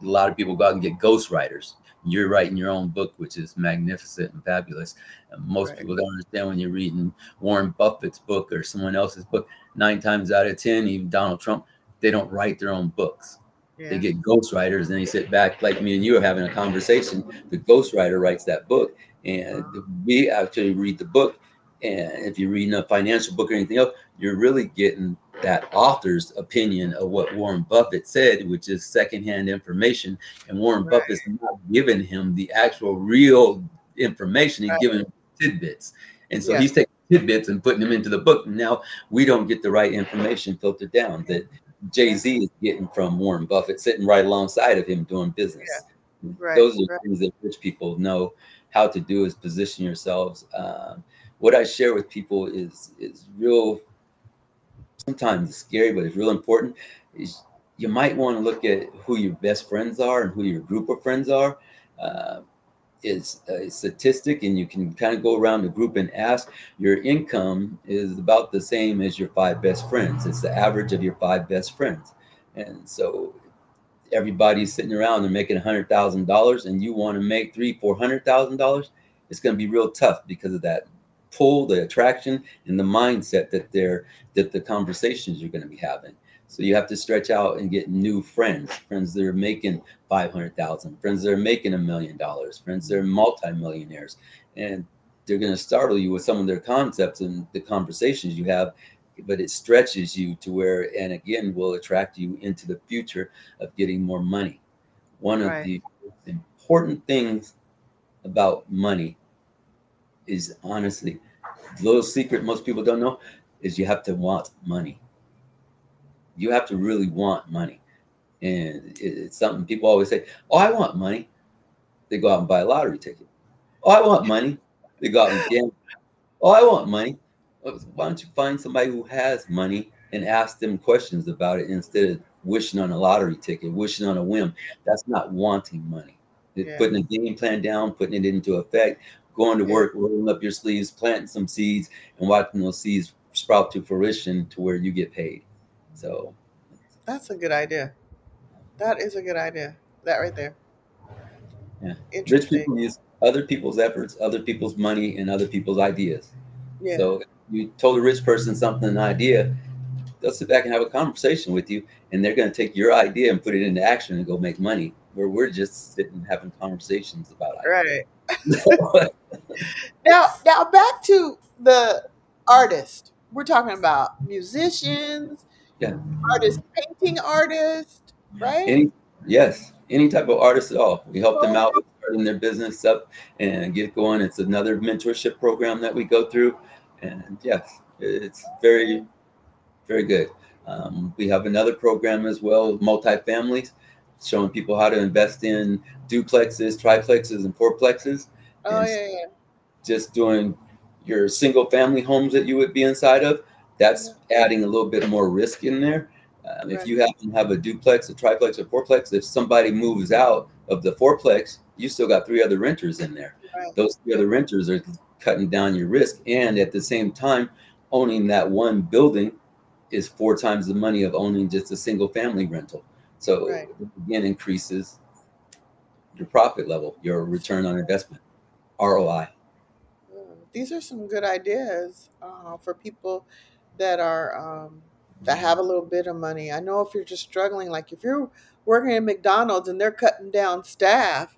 a lot of people go out and get ghostwriters. You're writing your own book, which is magnificent and fabulous. And most Right. people don't understand when you're reading Warren Buffett's book or someone else's book. Nine times out of ten, even Donald Trump, they don't write their own books. They Yeah. get ghostwriters and they sit back like me and you are having a conversation. The ghostwriter writes that book, and uh-huh. we actually read the book. And if you're reading a financial book or anything else, you're really getting that author's opinion of what Warren Buffett said, which is secondhand information. And Warren Right. Buffett's not giving him the actual real information. He's Right. giving him tidbits. And so Yeah. he's taking tidbits and putting them into the book. Now we don't get the right information filtered down that Jay Z is getting from Warren Buffett, sitting right alongside of him doing business. Right, Those are right. things that rich people know how to do is position yourselves. Um, what I share with people is is real. Sometimes it's scary, but it's real important. Is you might want to look at who your best friends are and who your group of friends are. Uh, it's a statistic, and you can kind of go around the group and ask. Your income is about the same as your five best friends. It's the average of your five best friends, and so everybody's sitting around they're making a hundred thousand dollars and you want to make three four hundred thousand dollars it's going to be real tough because of that pull the attraction and the mindset that they're that the conversations you're going to be having so you have to stretch out and get new friends friends that are making 500000 friends that are making a million dollars friends that are multimillionaires. And they're going to startle you with some of their concepts and the conversations you have but it stretches you to where and again will attract you into the future of getting more money. One of the important things about money is honestly the little secret most people don't know is you have to want money you have to really want money. And it's something people always say oh i want money. They go out and buy a lottery ticket. Oh i want money. They go out and gamble. Oh i want money. Why don't you find somebody who has money and ask them questions about it instead of wishing on a lottery ticket wishing on a whim? That's not wanting money. Yeah. putting a game plan down putting it into effect going to Yeah. work rolling up your sleeves planting some seeds and watching those seeds sprout to fruition to where you get paid so That's a good idea. That is a good idea. That right there. Yeah. rich people use other people's efforts other people's money and other people's ideas Yeah. So you told a rich person something, an idea, they'll sit back and have a conversation with you, and they're going to take your idea and put it into action and go make money. Where we're just sitting having conversations about right. it. <laughs> <laughs> Now, now back to the artist. We're talking about musicians, Yeah. Artist, painting artist, right? any yes, any type of artist at all. We help them out with starting their business up and get going. It's another mentorship program that we go through, and yes, it's very, very good. Um, we have another program as well, multifamilies, showing people how to invest in duplexes, triplexes, and fourplexes. oh and yeah, yeah. just doing your single family homes that you would be inside of, that's adding a little bit more risk in there. Um, if you happen to have a duplex, a triplex, a fourplex, if somebody moves out of the fourplex, you still got three other renters in there. Right. Those three other renters are cutting down your risk. And at the same time, owning that one building is four times the money of owning just a single family rental. So Right. it again increases your profit level, your return on investment, ROI. Mm, These are some good ideas uh, for people that are um, that have a little bit of money. I know if you're just struggling, like if you're working at McDonald's and they're cutting down staff,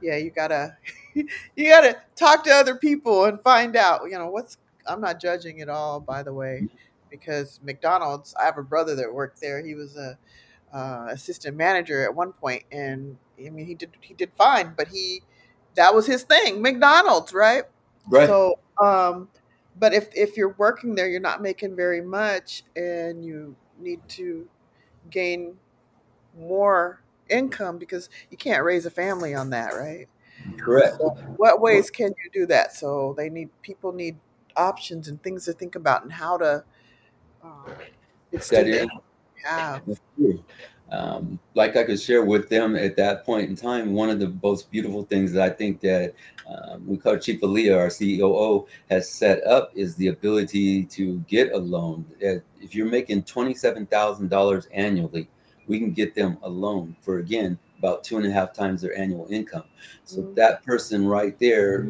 yeah, you gotta <laughs> you gotta talk to other people and find out. You know what's. I'm not judging at all, by the way, because McDonald's. I have a brother that worked there. He was a uh, assistant manager at one point, and I mean he did he did fine, but he that was his thing, McDonald's, right? Right. So, um, but if if you're working there, you're not making very much, and you need to gain more income because you can't raise a family on that, right? Correct. So, what ways can you do that? So they need people need options and things to think about and how to um, That extend the is income you have. That's true. Um, like I could share with them at that point in time, one of the most beautiful things that I think that um, we call Chief Aaliyah, our COO, has set up is the ability to get a loan. If you're making twenty-seven thousand dollars annually, we can get them a loan for again about two and a half times their annual income. So Mm, that person right there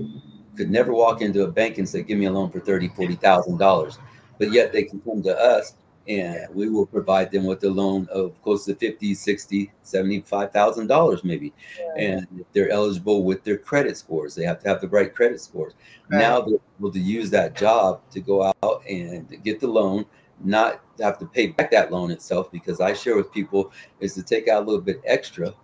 could never walk into a bank and say, "Give me a loan for thirty, forty thousand dollars," but yet they can come to us and Yeah, we will provide them with a loan of close to 50 60 75000 dollars maybe. Yeah, and if they're eligible with their credit scores they have to have the right credit scores. Now they're able to use that job to go out and get the loan not have to pay back that loan itself because i share with people is to take out a little bit extra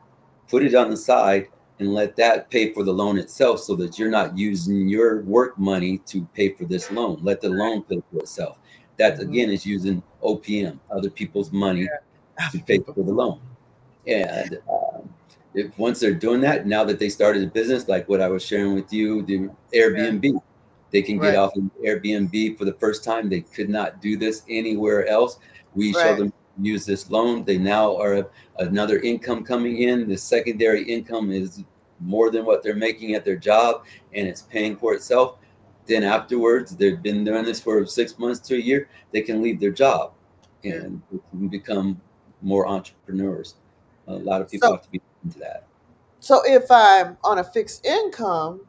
put it on the side and let that pay for the loan itself so that you're not using your work money to pay for this loan. Let the loan pay for itself. That Mhm. again is using opm other people's money to pay for the loan. And um, if once they're doing that now that they started a business like what i was sharing with you the Yeah, airbnb they can get off of airbnb for the first time. They could not do this anywhere else. We show them use this loan. They now are another income coming in. The secondary income is more than what they're making at their job and it's paying for itself then afterwards they've been doing this for six months to a year they can leave their job and become more entrepreneurs a lot of people So have to be into that so if I'm on a fixed income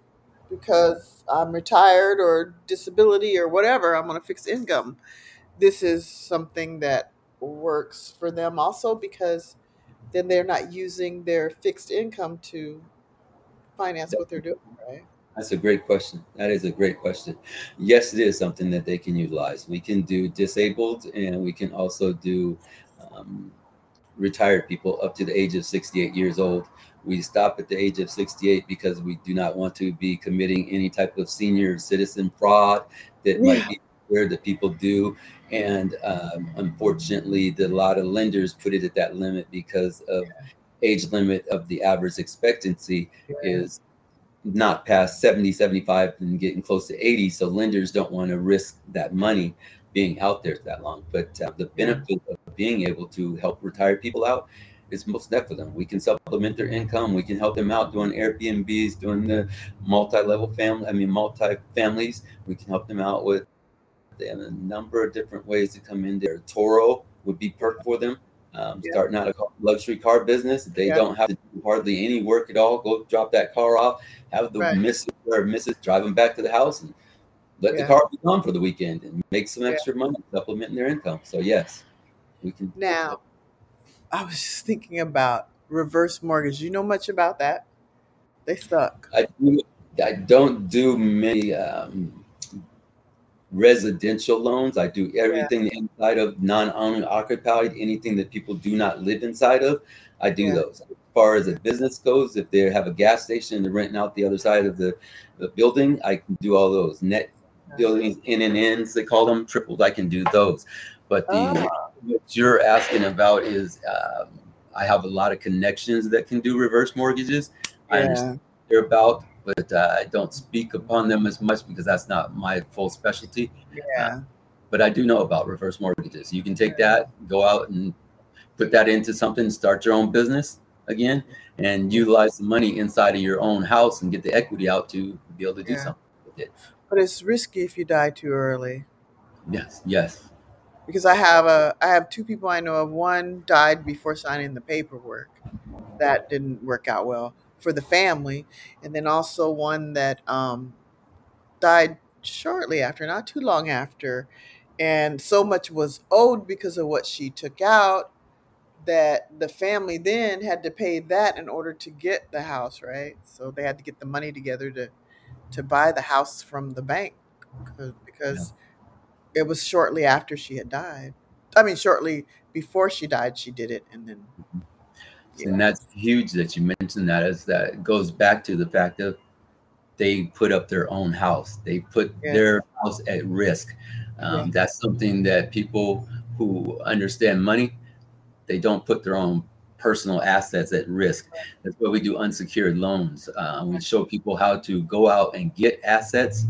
because I'm retired or disability or whatever, I'm on a fixed income. This is something that works for them also because then they're not using their fixed income to finance what they're doing, right? That's a great question. That is a great question. Yes, it is something that they can utilize. We can do disabled and we can also do um, retired people up to the age of 68 years old. We stop at the age of 68 because we do not want to be committing any type of senior citizen fraud that might be where that people do. And um, unfortunately, the, a lot of lenders put it at that limit because of age limit of the average expectancy yeah, is not past 70, 75, and getting close to 80. So lenders don't want to risk that money being out there that long. But uh, the benefit of being able to help retired people out is most net for them. We can supplement their income. We can help them out doing Airbnbs, doing the multi-level family. I mean, multi-families. We can help them out with a number of different ways to come in there. Turo would be perfect for them. Um, yeah, starting out a luxury car business, they yeah, don't have to do hardly any work at all. Go drop that car off, have the right, Mrs. or Mrs. drive them back to the house, and let the car be gone for the weekend and make some yeah. extra money, supplementing their income. So yes, we can. Now, I was just thinking about reverse mortgage. You know much about that? They suck. I do. I don't do many um, residential loans. I do Yeah, everything inside of non-owner occupied, anything that people do not live inside of. I do yeah, those. As far as a business goes, if they have a gas station and they're renting out the other side of the, the building, I can do all those. Net buildings, in and ins, they call them triples. I can do those. But the Oh, what you're asking about is um, I have a lot of connections that can do reverse mortgages. I understand they're about, but uh, I don't speak upon them as much because that's not my full specialty. Uh, yeah, but I do know about reverse mortgages. You can take that, go out and put that into something, start your own business again, and utilize the money inside of your own house and get the equity out to be able to do yeah. something with it. But it's risky if you die too early. Yes, yes. Because I have a I have two people I know of. One died before signing the paperwork. That didn't work out well for the family. And then also one that um died shortly after, not too long after. And so much was owed because of what she took out that the family then had to pay that in order to get the house, right? So they had to get the money together to to buy the house from the bank Yeah. because it was shortly after she had died. I mean, shortly before she died, she did it, and then And yeah, that's huge that you mentioned that as that goes back to the fact of they put up their own house. They put their house at risk. Um, Yeah. That's something that people who understand money, they don't put their own personal assets at risk. That's why we do unsecured loans. Uh, we show people how to go out and get assets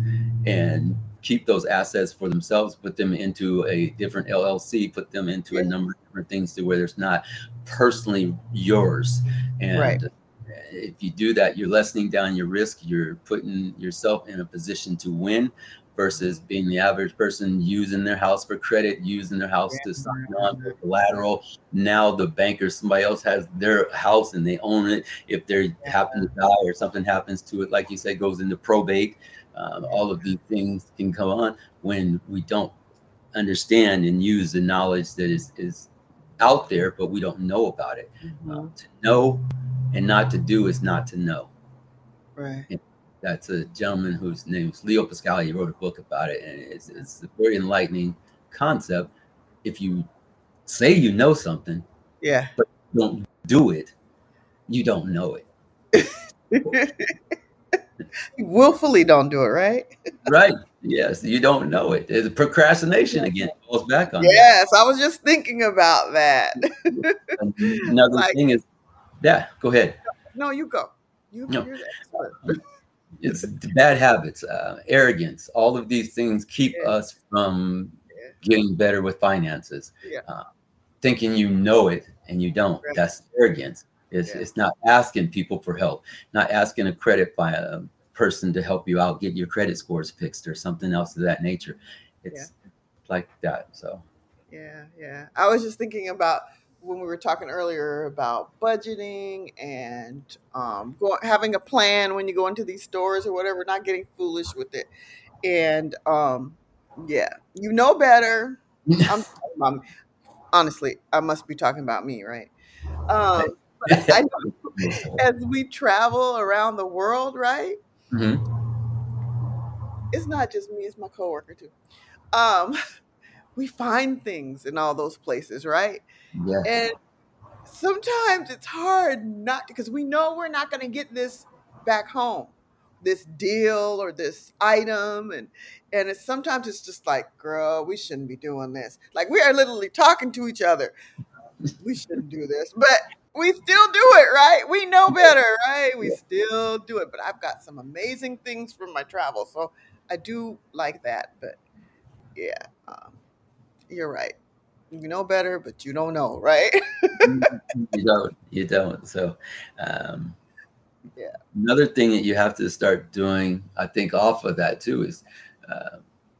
and keep those assets for themselves, put them into a different LLC, put them into a number of different things to where it's not personally yours. And Right. if you do that, you're lessening down your risk. You're putting yourself in a position to win versus being the average person using their house for credit, using their house to sign on for collateral. Now the banker, somebody else has their house and they own it. If they happen to die or something happens to it, like you said, goes into probate. Um, all of these things can come on when we don't understand and use the knowledge that is is out there, but we don't know about it. Mhm. Um, to know and not to do is not to know. Right. That's a gentleman whose name is Leo Pascal. He wrote a book about it, and it's, it's a very enlightening concept. If you say you know something, Yeah. But don't do it, you don't know it. <laughs> You willfully don't do it, right? <laughs> Right? Yes, you don't know it. It's procrastination again. Falls back on that. Yes, I was just thinking about that. <laughs> Another Like- thing is, yeah, go ahead. no, you go. You, No. <laughs> It's bad habits, uh, arrogance. All of these things keep Yeah. us from Yeah. getting better with finances. Yeah. Uh, thinking you know it and you don't. Right. That's arrogance. It's, Yeah. it's not asking people for help, not asking a credit by a person to help you out, get your credit scores fixed or something else of that nature. It's like that. So, Yeah, yeah. I was just thinking about when we were talking earlier about budgeting and um, go, having a plan when you go into these stores or whatever, not getting foolish with it. And um, yeah, you know better. <laughs> I'm, I'm honestly, I must be talking about me, right? Um, but <laughs> I know as we travel around the world, right? Mhm. It's not just me; it's my coworker too. Um, <laughs> we find things in all those places, right? yeah. And sometimes it's hard not because we know we're not going to get this back home, this deal or this item, and and it's sometimes it's just like, girl, we shouldn't be doing this. Like we are literally talking to each other. We shouldn't do this, but we still do it, right? We know better, right? We still do it. But I've got some amazing things from my travel, so I do like that. But yeah, um, you're right. You know better, but you don't know, right? <laughs> you don't you don't so um Yeah. another thing that you have to start doing i think off of that too is uh,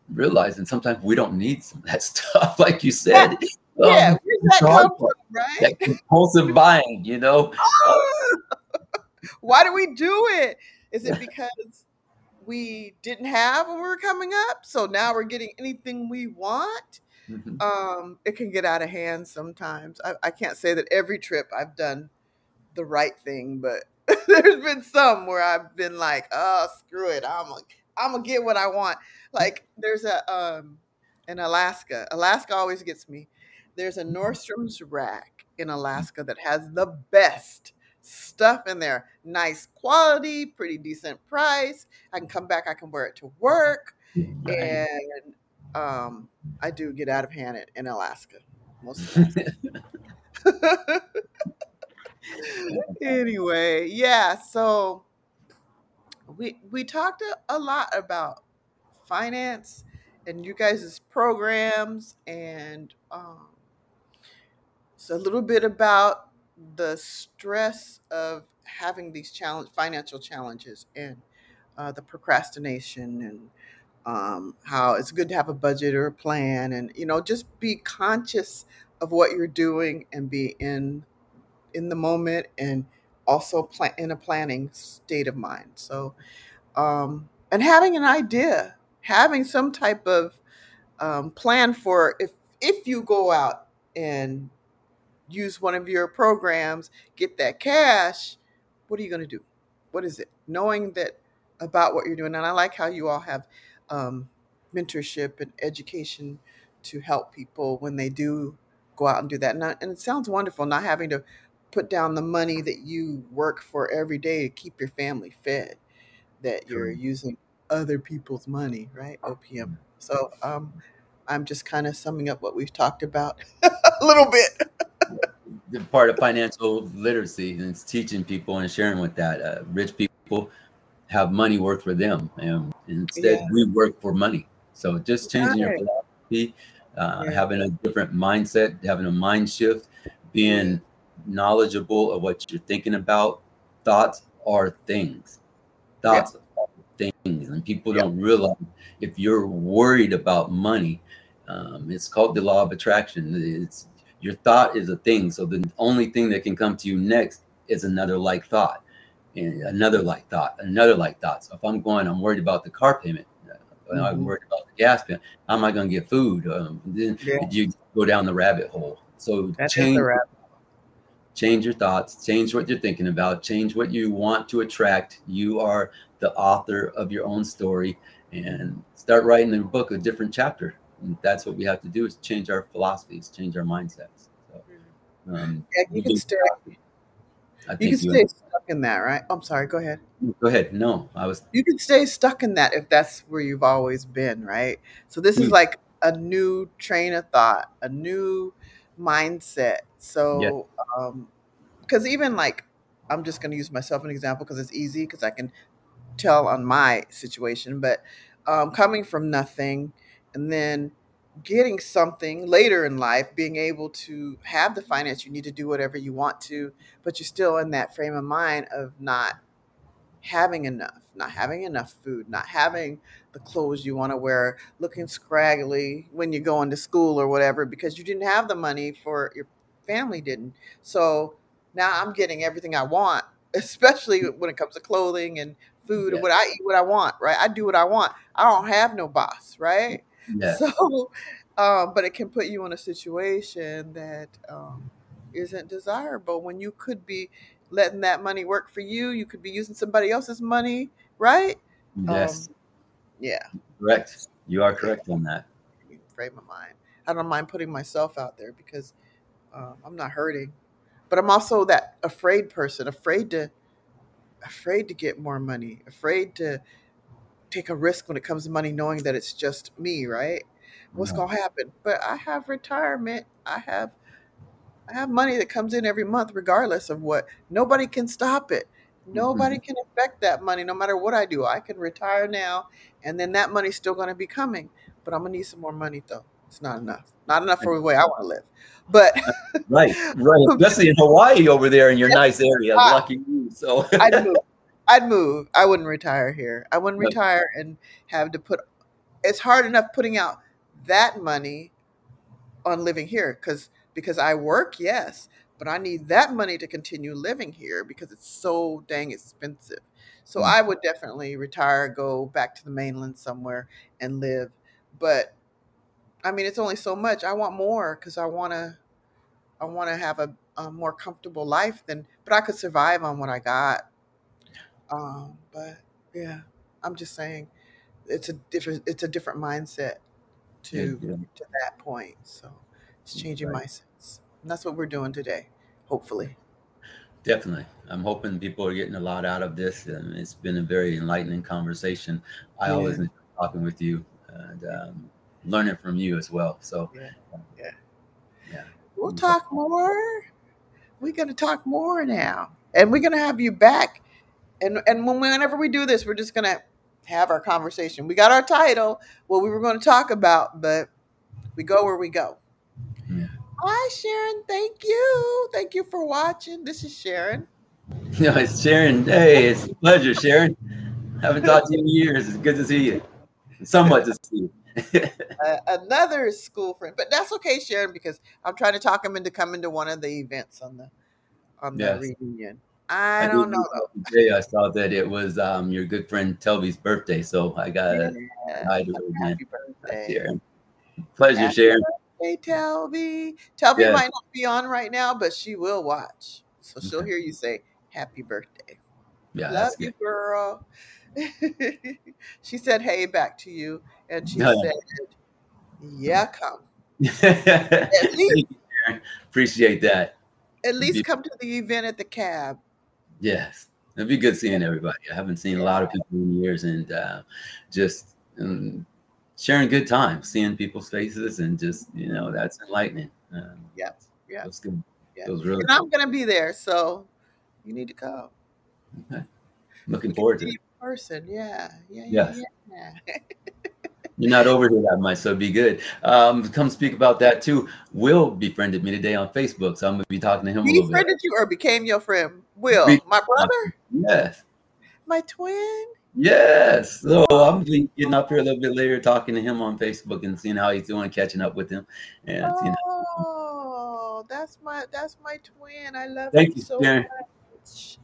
realizing sometimes we don't need some of that <laughs> stuff like you said <laughs> yeah, Um, where's that hard come from, right? that compulsive buying you know <laughs> Why do we do it? Is it because we didn't have when we were coming up? So now we're getting anything we want? Mhm. Um, it can get out of hand sometimes. I, I can't say that every trip I've done the right thing, but <laughs> there's been some where I've been like, oh, screw it. I'm gonna I'm gonna get what I want. Like there's a um in Alaska. Alaska always gets me. There's a Nordstrom's rack in Alaska that has the best stuff in there. Nice quality, pretty decent price. I can come back, I can wear it to work. Right. And um I do get out of hand in, in Alaska. Most of the time. <laughs> anyway, yeah, so we we talked a, a lot about finance and you guys' programs and um, so a little bit about the stress of having these challenge financial challenges and uh, the procrastination and um, how it's good to have a budget or a plan and you know just be conscious of what you're doing and be in in the moment and also plan in a planning state of mind. So um, and having an idea having some type of um, plan for if if you go out and use one of your programs get that cash what are you going to do what is it knowing that about what you're doing and i like how you all have um, mentorship and education to help people when they do go out and do that and, I, and it sounds wonderful not having to put down the money that you work for every day to keep your family fed that you're using other people's money, right? OPM. So um, I'm just kind of summing up what we've talked about <laughs> a little bit. The part of financial literacy and it's teaching people and sharing with that. Uh, rich people have money work for them, and instead Yeah. we work for money. So just changing your philosophy, uh, Yeah. having a different mindset, having a mind shift, being knowledgeable of what you're thinking about. Thoughts are things. Thoughts are things, and people Yeah. don't realize if you're worried about money, um, it's called the law of attraction. It's your thought is a thing. So the only thing that can come to you next is another like thought, and another like thought, another like thought. So if I'm going, I'm worried about the car payment. uh, I'm Mhm. worried about the gas payment. How am I going to get food? Um, then Yeah. you go down the rabbit hole. So That's change the change your thoughts, change what you're thinking about, change what you want to attract. You are the author of your own story and start writing a book, a different chapter. And that's what we have to do is change our philosophies, change our mindsets. So, um, Yeah, you can stay. I You can you, stay stuck in that, right? I'm sorry. Go ahead. go ahead. No, I was, You can stay stuck in that if that's where you've always been, right? So this is Hmm. like a new train of thought, a new mindset. So, um, because even like, I'm just going to use myself an example because it's easy because I can tell on my situation. But um, coming from nothing and then getting something later in life, being able to have the finance you need to do whatever you want to, but you're still in that frame of mind of not having enough, not having enough food, not having the clothes you want to wear, looking scraggly when you're going to school or whatever because you didn't have the money for your family didn't. So now I'm getting everything I want, <laughs> especially mm. when it comes to clothing and food Yeah. and what I eat what I want, right? I do what I want. I don't have no boss, right? <laughs> yeah, So um, but it can put you in a situation that um, isn't desirable when you could be letting that money work for you. You could be using somebody else's money, right? yes, Um, yeah, correct. You are correct on that. frame of mind. I don't mind putting myself out there because um, I'm not hurting, but I'm also that afraid person, afraid to, afraid to get more money, afraid to take a risk when it comes to money, knowing that it's just me, right? What's Yeah. gonna happen? But I have retirement. I have, I have money that comes in every month, regardless of what. Nobody can stop it. Nobody mm-hmm. can affect that money, no matter what I do. I can retire now, and then that money's still gonna be coming. But I'm gonna need some more money, though. It's not enough. Not enough for the way I want to live. But Right, right. <laughs> Especially in Hawaii over there in your nice area. Lucky you. So I'd move. I'd move. I wouldn't retire here. I wouldn't retire and have to put. It's hard enough putting out that money on living here because because I work, yes, but I need that money to continue living here because it's so dang expensive. So Mm. I would definitely retire, go back to the mainland somewhere and live. But I mean, it's only so much. I want more because I want to. I want to have a, a more comfortable life than, but I could survive on what I got. Um, but yeah, I'm just saying, it's a different. It's a different mindset to Yeah, to that point. So it's changing Right. mindsets, and that's what we're doing today. Hopefully, Definitely. I'm hoping people are getting a lot out of this. And it's been a very enlightening conversation. I Yeah. always enjoy talking with you and um, learning from you as well. So, Yeah. Yeah. Yeah. we'll talk more. We're gonna talk more now, and we're gonna have you back. And and when, whenever we do this, we're just gonna have our conversation. We got our title, what we were going to talk about, but we go where we go. Yeah. Hi, Sharon. Thank you. Thank you for watching. This is Sharon. <laughs> No, it's Sharon. Hey, it's a pleasure, Sharon. Haven't talked to you in years. It's good to see you. Somewhat to see you. <laughs> uh, another school friend, but that's okay, Sharon, because I'm trying to talk him into coming to one of the events on the on the Yes. reunion. I, did don't know Today I saw that it was um, your good friend Telby's birthday, so I got. Yeah. hi to her again. Happy birthday. Sharon. Pleasure, Happy Sharon. Hey, Telby. Telby Yes. might not be on right now, but she will watch. So she'll Okay. hear you say, Happy birthday. Yeah, Love you, good. girl. <laughs> she said, Hey, back to you. And she yeah. <laughs> said, Yeah, come. <laughs> You, Appreciate that. At least come to the event at the cab. Yes. It'd be good seeing everybody. I haven't seen a lot of people in years, and uh, just um, sharing good times, seeing people's faces, and just you know that's enlightening. Um, Yeah, yeah, it was good. yeah. It was really And I'm gonna be there, so you need to come. Okay. looking forward to it. person. Yeah, yeah, yeah, Yes. yeah. <laughs> You're not over here that much, so be good. Um, come speak about that too. Will befriended me today on Facebook, so I'm gonna be talking to him a little bit. you or became your friend? Will, Be- my brother, Yes, my twin. yes. So I'm getting up here a little bit later, talking to him on Facebook and seeing how he's doing, catching up with him, and you know, Oh, that's my that's my twin. I love Thank him you, so Sharon. much.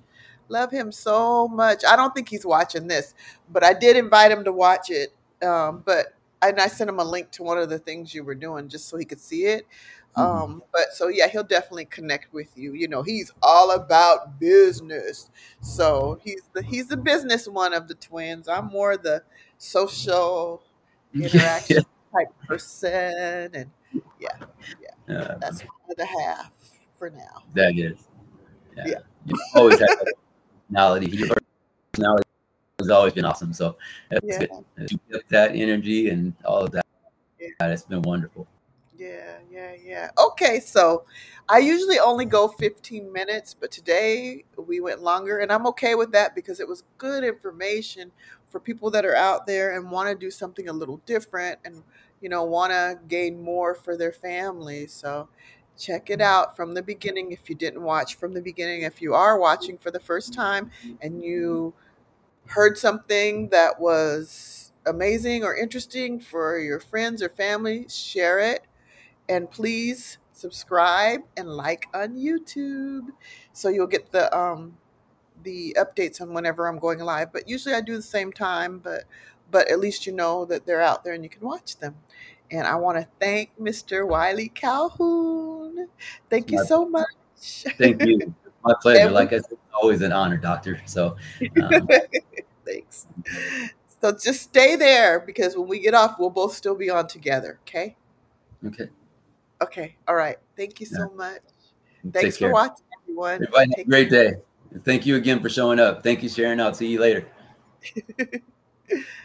Love him so much. I don't think he's watching this, but I did invite him to watch it. Um, but and I sent him a link to one of the things you were doing just so he could see it. Mhm. Um, but so yeah, he'll definitely connect with you. You know, he's all about business. So he's the he's the business one of the twins. I'm more the social <laughs> interaction type person and yeah, Uh, that's my other half for now. that is, yeah. Yeah. You always have personality. Your personality has always been awesome. So that's Yeah, that energy and all of that. Yeah. It's been wonderful. yeah, yeah, yeah. Okay, so I usually only go 15 minutes, but today we went longer, and I'm okay with that because it was good information for people that are out there and want to do something a little different and you know want to gain more for their family. So check it out from the beginning if you didn't watch from the beginning. If you are watching for the first time and you heard something that was amazing or interesting for your friends or family, share it. And please subscribe and like on YouTube so you'll get the um the updates on whenever I'm going live. But usually I do the same time, but but at least you know that they're out there and you can watch them. And I want to thank Mr. Wiley Calhoun. Thank you so much. Thank you. <laughs> My pleasure. Like I said, it's always an honor, Doctor. So um, <laughs> Thanks. So just stay there because when we get off, we'll both still be on together. Okay. okay. Okay. All right. Thank you so much. Take Thanks for care. watching, everyone. Everybody have a Take great day. Thank you again for showing up. Thank you, Sharon. I'll see you later. care. <laughs>